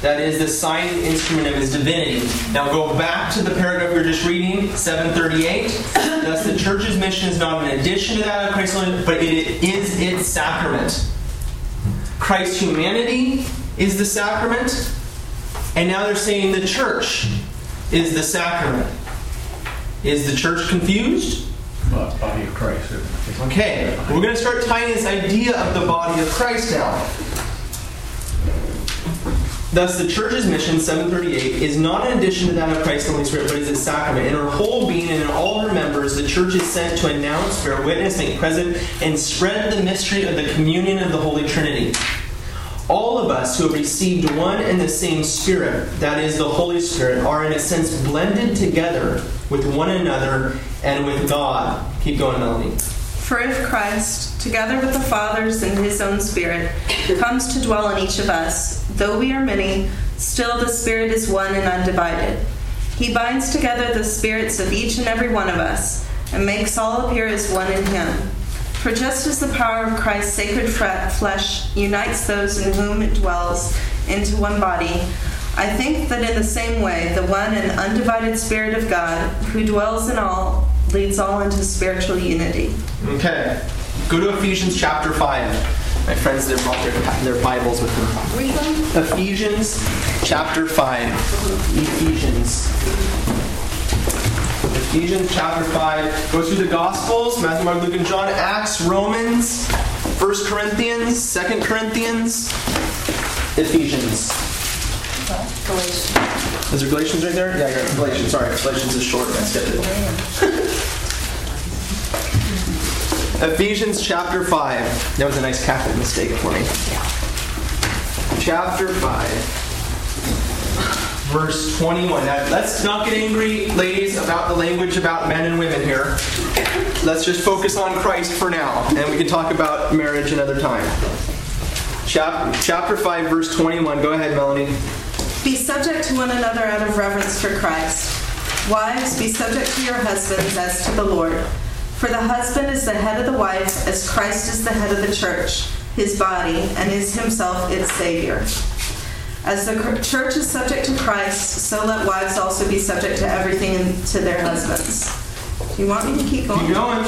That is the sign instrument of his divinity. Now go back to the paragraph we were just reading, 738. Thus the church's mission is not an addition to that of Christ's but it is its sacrament. Christ's humanity is the sacrament, and now they're saying the church is the sacrament. Is the church confused? Body of Christ. Okay, we're going to start tying this idea of the body of Christ now. Thus, the church's mission, 738, is not an addition to that of Christ and Holy Spirit, but is a sacrament. In her whole being and in all her members, the church is sent to announce, bear witness, make present, and spread the mystery of the communion of the Holy Trinity. All of us who have received one and the same Spirit, that is, the Holy Spirit, are in a sense blended together with one another and with God. Keep going, Melanie. For if Christ, together with the fathers and his own Spirit, comes to dwell in each of us, though we are many, still the Spirit is one and undivided. He binds together the spirits of each and every one of us, and makes all appear as one in him. For just as the power of Christ's sacred flesh unites those in whom it dwells into one body, I think that in the same way, the one and undivided Spirit of God, who dwells in all, leads all into spiritual unity. Okay. Go to Ephesians chapter 5. My friends, they brought their, their Bibles with them. Read them. Ephesians chapter 5. Ephesians. Ephesians chapter 5. Go through the Gospels Matthew, Mark, Luke, and John. Acts, Romans, 1 Corinthians, 2 Corinthians, Ephesians. Is there Galatians right there? Yeah, I got Galatians. Sorry, Galatians is short. I skipped it. Ephesians chapter 5. That was a nice Catholic mistake for me. Chapter 5, verse 21. Now, let's not get angry, ladies, about the language about men and women here. Let's just focus on Christ for now, and we can talk about marriage another time. Chap- chapter 5, verse 21. Go ahead, Melanie. Be subject to one another out of reverence for Christ. Wives, be subject to your husbands as to the Lord. For the husband is the head of the wife, as Christ is the head of the church, his body, and is himself its Savior. As the church is subject to Christ, so let wives also be subject to everything to their husbands. Do you want me to keep going? Keep going.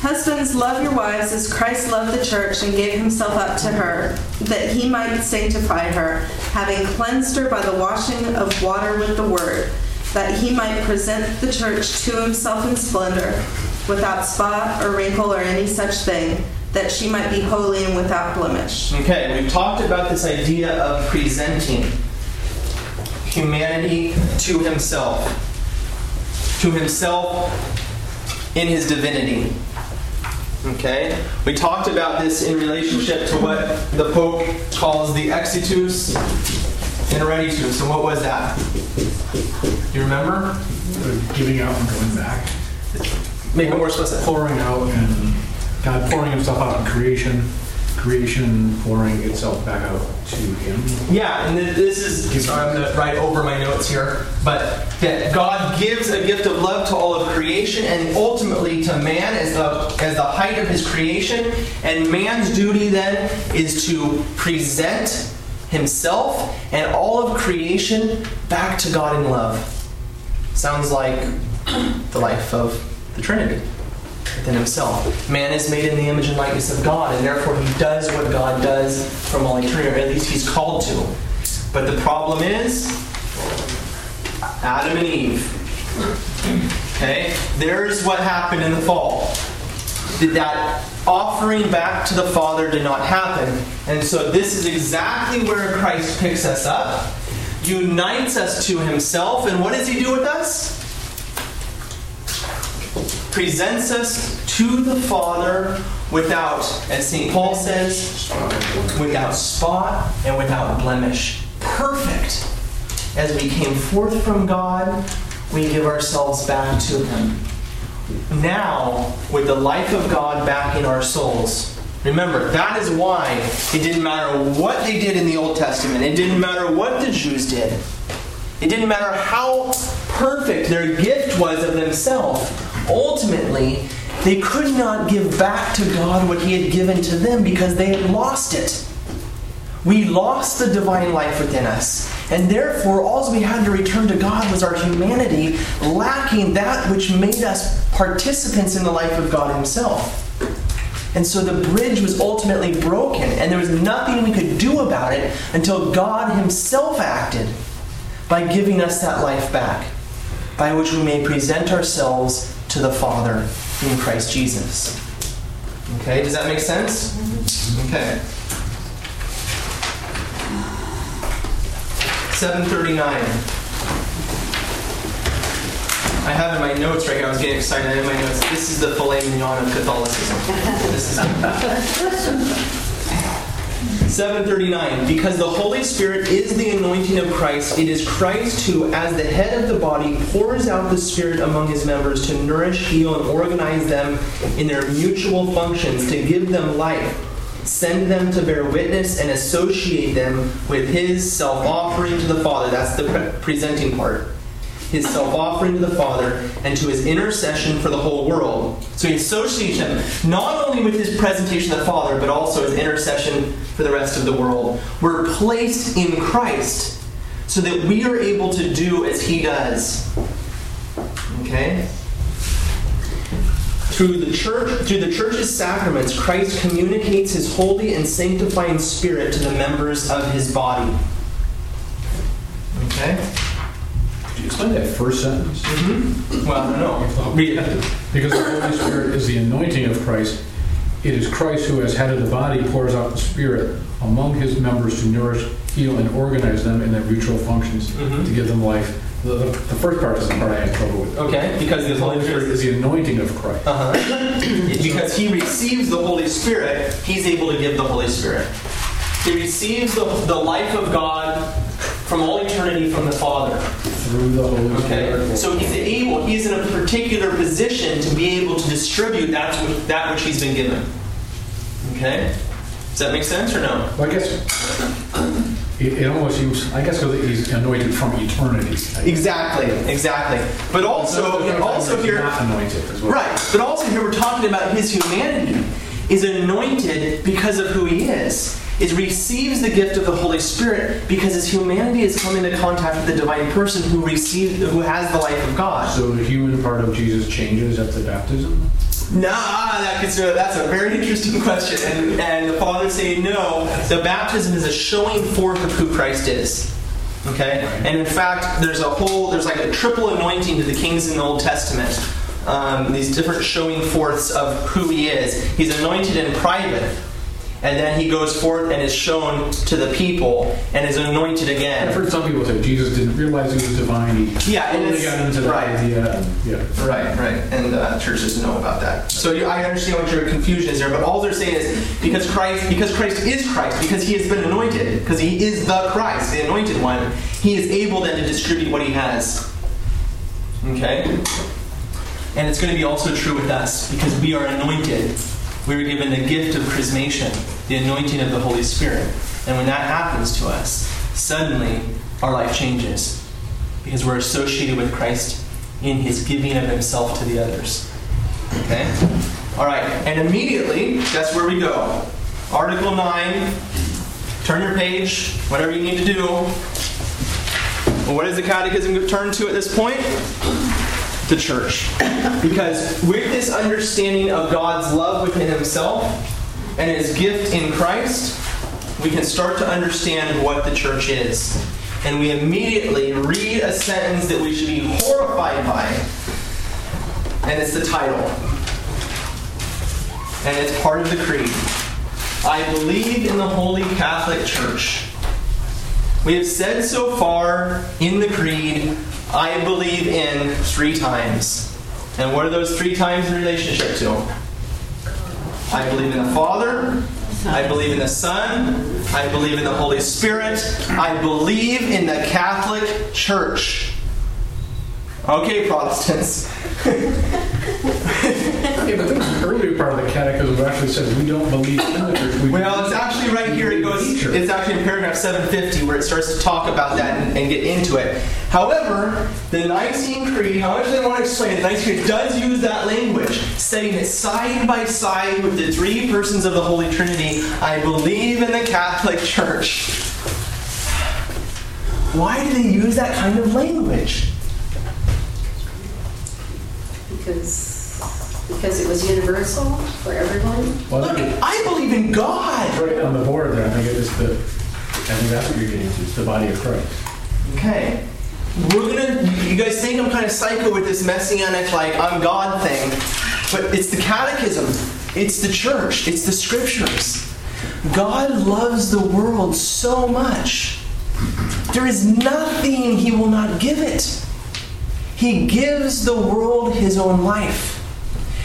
Husbands, love your wives as Christ loved the church and gave himself up to her, that he might sanctify her, having cleansed her by the washing of water with the word, that he might present the church to himself in splendor without spot or wrinkle or any such thing, that she might be holy and without blemish. Okay, we've talked about this idea of presenting humanity to himself, to himself in his divinity. Okay? We talked about this in relationship to what the Pope calls the exitus and reditus. And what was that? Do you remember? Giving out and going back. Make it more explicit. Pouring out and God pouring himself out in creation. Creation pouring itself back out to him. Yeah, and th- this is. Sorry, I'm to write over my notes here. But that God gives a gift of love to all of creation and ultimately to man as the, as the height of his creation. And man's duty then is to present himself and all of creation back to God in love. Sounds like the life of the Trinity within himself. Man is made in the image and likeness of God, and therefore he does what God does from all eternity, or at least he's called to. But the problem is Adam and Eve. Okay? There's what happened in the fall. That offering back to the Father did not happen. And so this is exactly where Christ picks us up, unites us to himself, and what does he do with us? Presents us to the Father without, as St. Paul says, without spot and without blemish. Perfect. As we came forth from God, we give ourselves back to Him. Now, with the life of God back in our souls, remember, that is why it didn't matter what they did in the Old Testament, it didn't matter what the Jews did, it didn't matter how perfect their gift was of themselves ultimately, they could not give back to God what He had given to them because they had lost it. We lost the divine life within us, and therefore all we had to return to God was our humanity, lacking that which made us participants in the life of God Himself. And so the bridge was ultimately broken, and there was nothing we could do about it until God Himself acted by giving us that life back, by which we may present ourselves to the Father in Christ Jesus. Okay, does that make sense? Mm-hmm. Okay. 739. I have in my notes right here, I was getting excited. I have in my notes. This is the filet mignon of Catholicism. This is <laughs> 739. Because the Holy Spirit is the anointing of Christ, it is Christ who, as the head of the body, pours out the Spirit among his members to nourish, heal, and organize them in their mutual functions, to give them life, send them to bear witness, and associate them with his self offering to the Father. That's the pre- presenting part his self offering to the Father, and to his intercession for the whole world. So he associates him not only with his presentation to the Father, but also his intercession for the rest of the world. We're placed in Christ so that we are able to do as he does. Okay? Through the church, through the church's sacraments, Christ communicates his holy and sanctifying spirit to the members of his body. Okay? Could explain that first sentence? Mm-hmm. Well, no. Read it. Because the Holy Spirit is the anointing of Christ. It is Christ who, as head of the body, pours out the Spirit among his members to nourish, heal, and organize them in their mutual functions Mhm. to give them life. The, the, the first part is the part I had trouble with. Okay, because the The Holy Spirit is the anointing of Christ. Uh-huh. because he receives the Holy Spirit, he's able to give the Holy Spirit. He receives the, the life of God from all eternity from the Father. Through the Holy Okay? Spirit. So he's able, he's in a particular position to be able to distribute that which, that which he's been given. Okay? Does that make sense or no? Well, I guess it, it almost seems, I guess because he's anointed from eternity. Exactly, exactly. But also, also here, Not anointed as well. Right, but also here we're talking about his humanity is anointed because of who he is. Is receives the gift of the Holy Spirit because his humanity has come into contact with the divine person who receives who has the life of God. So the human part of Jesus changes at the baptism? Nah, that that's a very interesting question. And, and the Father saying no, the baptism is a showing forth of who Christ is. Okay? And in fact, there's a whole, there's like a triple anointing to the kings in the Old Testament. Um, these different showing forths of who he is. He's anointed in private, and then he goes forth and is shown to the people and is anointed again. I've heard some people say Jesus didn't realize he was divine. He Yeah, and only it's- got into that right. idea. and- Yeah. Right, right, and uh, churches know about that. So you, I understand what your confusion is there, but all they're saying is because Christ, because Christ is Christ, because He has been anointed, because He is the Christ, the anointed one, He is able then to distribute what He has. Okay, and it's going to be also true with us because we are anointed. We were given the gift of chrismation, the anointing of the Holy Spirit, and when that happens to us, suddenly our life changes because we're associated with Christ in his giving of himself to the others. Okay? All right, and immediately, that's where we go. Article 9, turn your page, whatever you need to do. Well, what does the catechism turn to at this point? The church. Because with this understanding of God's love within himself and his gift in Christ, we can start to understand what the church is. And we immediately read a sentence that we should be horrified by. And it's the title. And it's part of the creed. I believe in the Holy Catholic Church. We have said so far in the creed, I believe in three times. And what are those three times in relationship to? I believe in the Father, I believe in the Son, I believe in the Holy Spirit, I believe in the Catholic Church. Okay, Protestants. <laughs> Yeah, but the earlier part of the catechism actually says we don't believe in the church. We Well, it's actually right here. It goes nature. it's actually in paragraph 750 where it starts to talk about that and, and get into it. However, the Nicene Creed, how much they want to explain, the Nicene Creed does use that language, setting it side by side with the three persons of the Holy Trinity. I believe in the Catholic Church. Why do they use that kind of language? Because, because it was universal for everyone. Well, I Look, think I believe in God. right on the board there. I think it is the, I think that's what you're getting to. It's the body of Christ. Okay. We're gonna. You guys think I'm kind of psycho with this messianic, like I'm God thing, but it's the catechism, it's the church, it's the scriptures. God loves the world so much. There is nothing He will not give it. He gives the world His own life.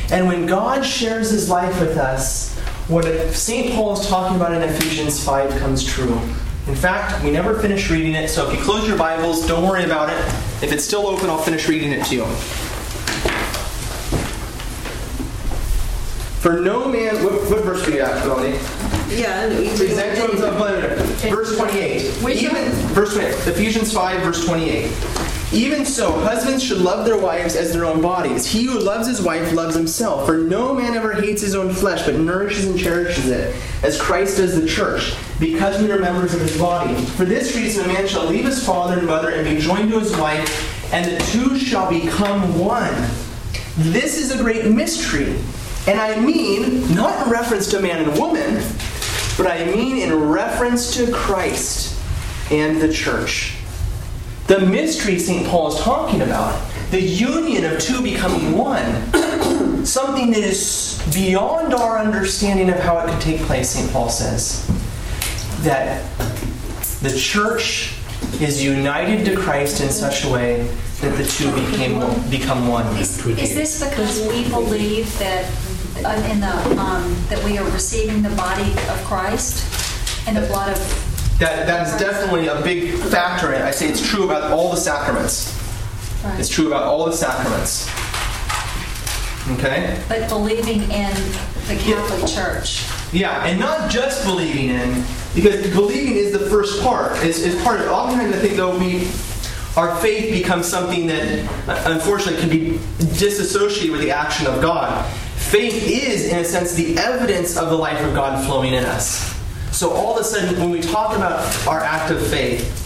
And when God shares His life with us, what St. Paul is talking about in Ephesians 5 comes true. In fact, we never finished reading it, so if you close your Bibles, don't worry about it. If it's still open, I'll finish reading it to you. For no man, what, what verse are you at, Melanie? Yeah. Present to himself, verse 28. Which Even, verse 28. Ephesians 5, verse 28. Even so, husbands should love their wives as their own bodies. He who loves his wife loves himself. For no man ever hates his own flesh, but nourishes and cherishes it, as Christ does the church, because we are members of his body. For this reason, a man shall leave his father and mother and be joined to his wife, and the two shall become one. This is a great mystery. And I mean, not in reference to man and woman, but I mean in reference to Christ and the church. The mystery St. Paul is talking about, the union of two becoming one, <coughs> something that is beyond our understanding of how it could take place, St. Paul says. That the church is united to Christ in such a way that the two became become one. Is, is this because we believe that uh, in the um, that we are receiving the body of Christ and the blood of That, that is definitely a big factor in it. I say it's true about all the sacraments. Christ, It's true about all the sacraments. Okay? but believing in the Catholic Church? Yeah, and not just believing in, because believing is the first part. Is, is part of it. Oftentimes, I think though we, our faith becomes something that uh, unfortunately can be disassociated with the action of God. Faith is, in a sense, the evidence of the life of God flowing in us. So all of a sudden, when we talk about our act of faith,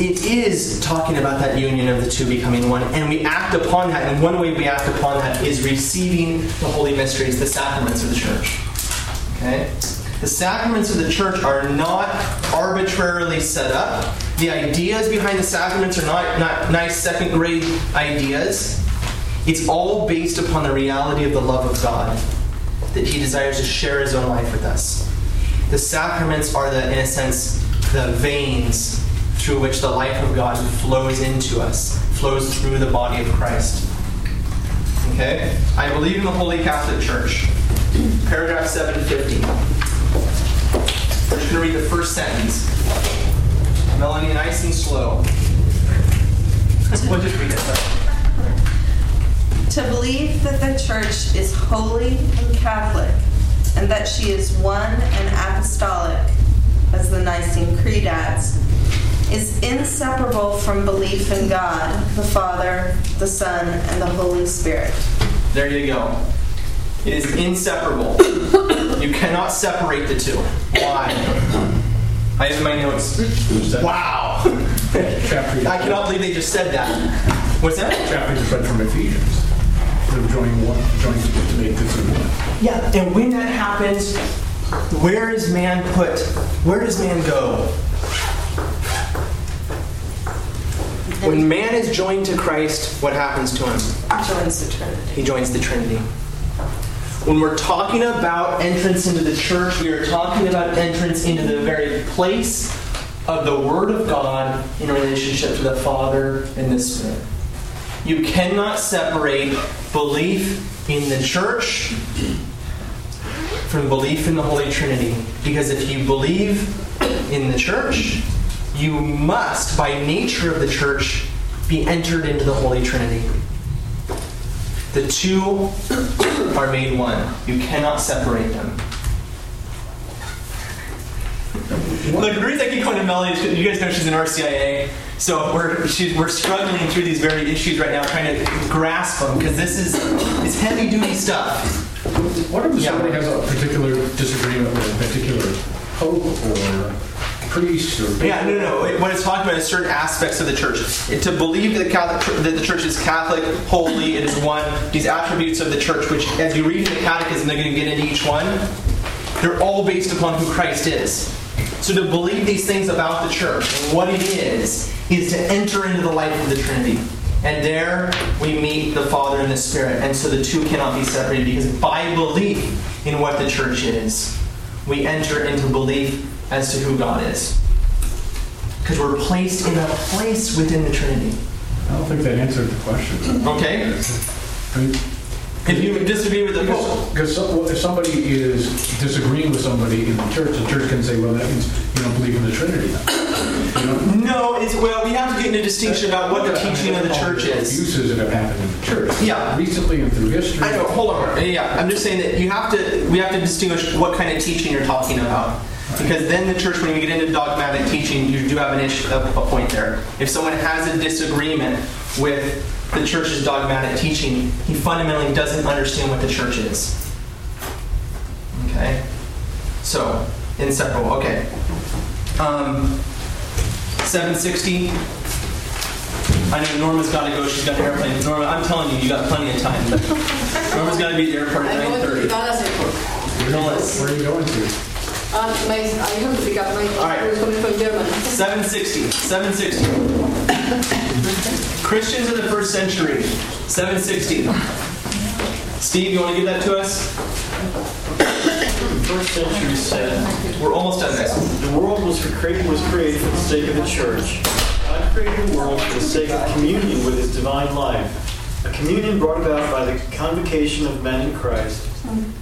it is talking about that union of the two becoming one, and we act upon that. And one way we act upon that is receiving the holy mysteries, the sacraments of the church. Okay? The sacraments of the church are not arbitrarily set up. The ideas behind the sacraments are not, not nice second grade ideas. It's all based upon the reality of the love of God, that He desires to share His own life with us. The sacraments are the, in a sense, the veins through which the life of God flows into us, flows through the body of Christ. Okay? I believe in the Holy Catholic Church. Paragraph 750. We're just going to read the first sentence. Melanie, nice and slow. We'll just read it. To believe that the church is holy and Catholic, and that she is one and apostolic, as the Nicene Creed adds, is inseparable from belief in God, the Father, the Son, and the Holy Spirit. There you go. It is inseparable. You cannot separate the two. Why? I have my notes. Wow. I cannot believe they just said that. What's that? chapter just read from Ephesians. They're joining one, joining to make this a. Yeah, and when that happens, where is man put? Where does man go? When man is joined to Christ, what happens to him? Joins the Trinity. He joins the Trinity. When we're talking about entrance into the church, we are talking about entrance into the very place of the Word of God in relationship to the Father and the Spirit. You cannot separate belief in the church from belief in the Holy Trinity. Because if you believe in the church, you must, by nature of the church, be entered into the Holy Trinity. The two <coughs> are made one. You cannot separate them. Look, the reason I keep calling her Melody is 'cause you guys know she's an RCIA. So we're we're struggling through these very issues right now, trying to grasp them because this is it's heavy duty stuff. What if Yeah. somebody has a particular disagreement with a particular pope or priest or... Yeah, no, no. no. What it's talking about is certain aspects of the church. It- to believe that the Catholic that the church is Catholic, holy, it is one. These attributes of the church, which as you read in the Catechism, they're going to get into each one. They're all based upon who Christ is. So to believe these things about the church and what it is, is to enter into the life of the Trinity. And there we meet the Father and the Spirit. And so the two cannot be separated because by belief in what the church is, we enter into belief as to who God is. Because we're placed in a place within the Trinity. I don't think that answered the question. Okay? I mean, If you disagree with the Pope, Because if somebody is disagreeing with somebody in the church, the church can say, well, that means you don't believe in the Trinity. You know? no, it's well, we have to get into distinction about what the teaching of the church is. Abuses that have happened in the church. Yeah. Recently and through history. I know. Hold on. Yeah, I'm just saying that you have to. We have to distinguish what kind of teaching you're talking about, because then the church, when you get into dogmatic teaching, you do have an issue, a, a point there. If someone has a disagreement with the church's dogmatic teaching, he fundamentally doesn't understand what the church is. Okay. So inseparable. Okay. Um, 760. I know Norma's got to go. She's got an airplane. Norma, I'm telling you, you got plenty of time. But Norma's got to be at the airport at I'm going to 9:30. Airport. Where are you going to? Uh, my, I have to pick up my All right. who's coming from Germany. 760. 760. <laughs> Christians in the first century. 760. Steve, you want to give that to us? The <coughs> first century said, We're almost done, guys. The world was, created, was created for the sake of the church. God created the world for the sake of communion with His divine life, a communion brought about by the convocation of men in Christ.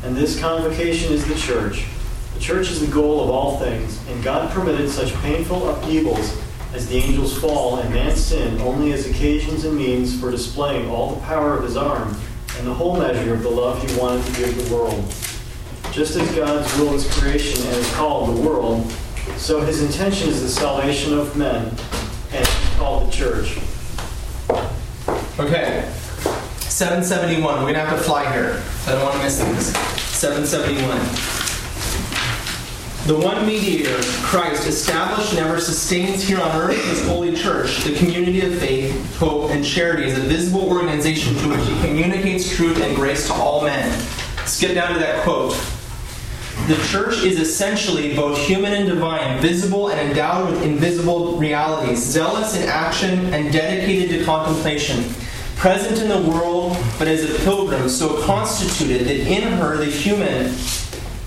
And this convocation is the church. The church is the goal of all things, and God permitted such painful upheavals as the angels' fall and man sin only as occasions and means for displaying all the power of His arm and the whole measure of the love He wanted to give the world. Just as God's will is creation and is called the world, so his intention is the salvation of men and called the church. Okay. 771. We're going to have to fly here. I don't want to miss things. 771. The one mediator, Christ, established and ever sustains here on earth his holy church, the community of faith, hope, and charity is a visible organization to which he communicates truth and grace to all men. Skip down to that quote. The church is essentially both human and divine, visible and endowed with invisible realities, zealous in action and dedicated to contemplation, present in the world, but as a pilgrim, so constituted that in her the human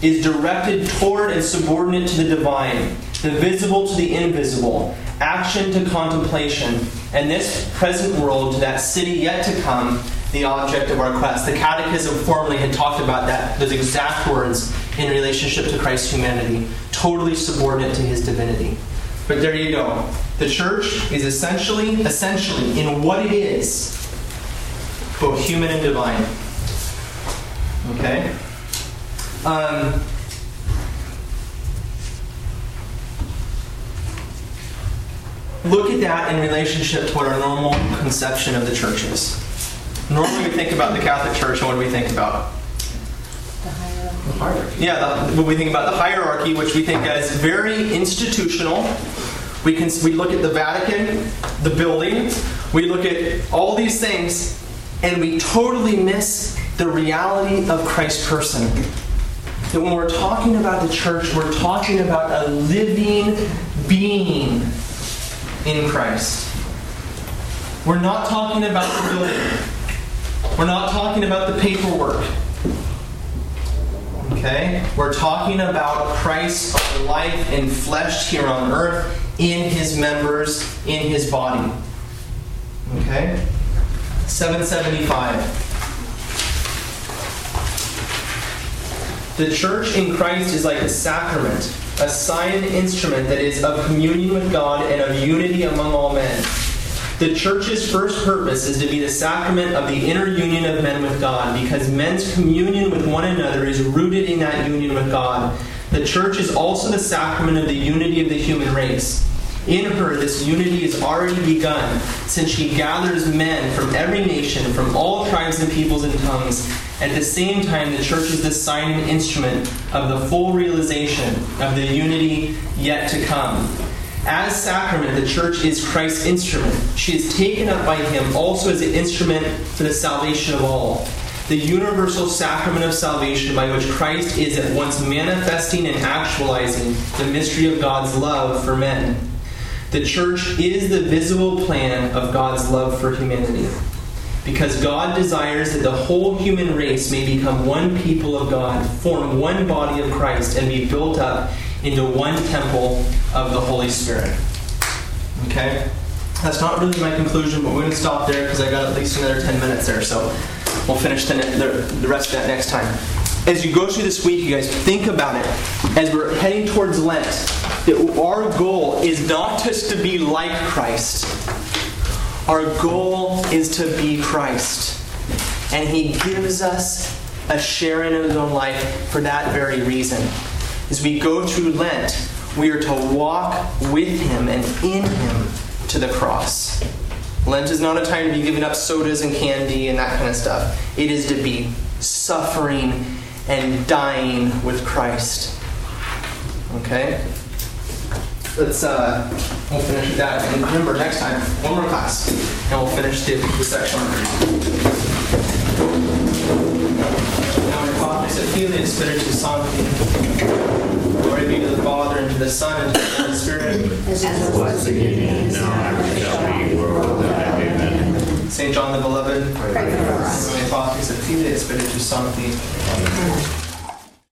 is directed toward and subordinate to the divine, the visible to the invisible, action to contemplation, and this present world to that city yet to come, the object of our quest. The Catechism formerly had talked about that, those exact words in relationship to Christ's humanity, totally subordinate to his divinity. But there you go. The church is essentially, essentially, in what it is, both human and divine. Okay? Um, look at that in relationship to what our normal conception of the church is. Normally, we think about the Catholic Church, and what do we think about? The hierarchy. Yeah, the, when we think about the hierarchy, which we think as very institutional, we can we look at the Vatican, the building, we look at all these things, and we totally miss the reality of Christ's person. That when we're talking about the church, we're talking about a living being in Christ. We're not talking about the building. We're not talking about the paperwork. Okay? We're talking about Christ's life and flesh here on earth in his members, in his body. Okay? 775. The church in Christ is like a sacrament, a sign and instrument that is of communion with God and of unity among all men. The church's first purpose is to be the sacrament of the inner union of men with God, because men's communion with one another is rooted in that union with God. The church is also the sacrament of the unity of the human race. In her, this unity is already begun, since she gathers men from every nation, from all tribes and peoples and tongues. At the same time, the church is the sign and instrument of the full realization of the unity yet to come. As sacrament, the church is Christ's instrument. She is taken up by him also as an instrument for the salvation of all. The universal sacrament of salvation by which Christ is at once manifesting and actualizing the mystery of God's love for men. The church is the visible plan of God's love for humanity. Because God desires that the whole human race may become one people of God, form one body of Christ, and be built up into one temple of the Holy Spirit. Okay? That's not really my conclusion, but we're going to stop there because I got at least another 10 minutes there, so we'll finish the, the, the rest of that next time. As you go through this week, you guys think about it. As we're heading towards Lent, that our goal is not just to be like Christ, our goal is to be Christ. And He gives us a sharing of His own life for that very reason. As we go through Lent, we are to walk with Him and in Him to the cross. Lent is not a time to be giving up sodas and candy and that kind of stuff. It is to be suffering and dying with Christ. Okay? Let's, uh, we'll finish with that. And remember, next time, one more class, and we'll finish the, the section. Now, in Father, et Filii, Spiritus Sancti. Glory be to the Father, and to the Son, and to the Holy Spirit. As it was in the beginning, now and shall be, world without end. Amen. Saint John the Beloved. Pray for us. Glory Patris et Filii et Spiritus Sancti.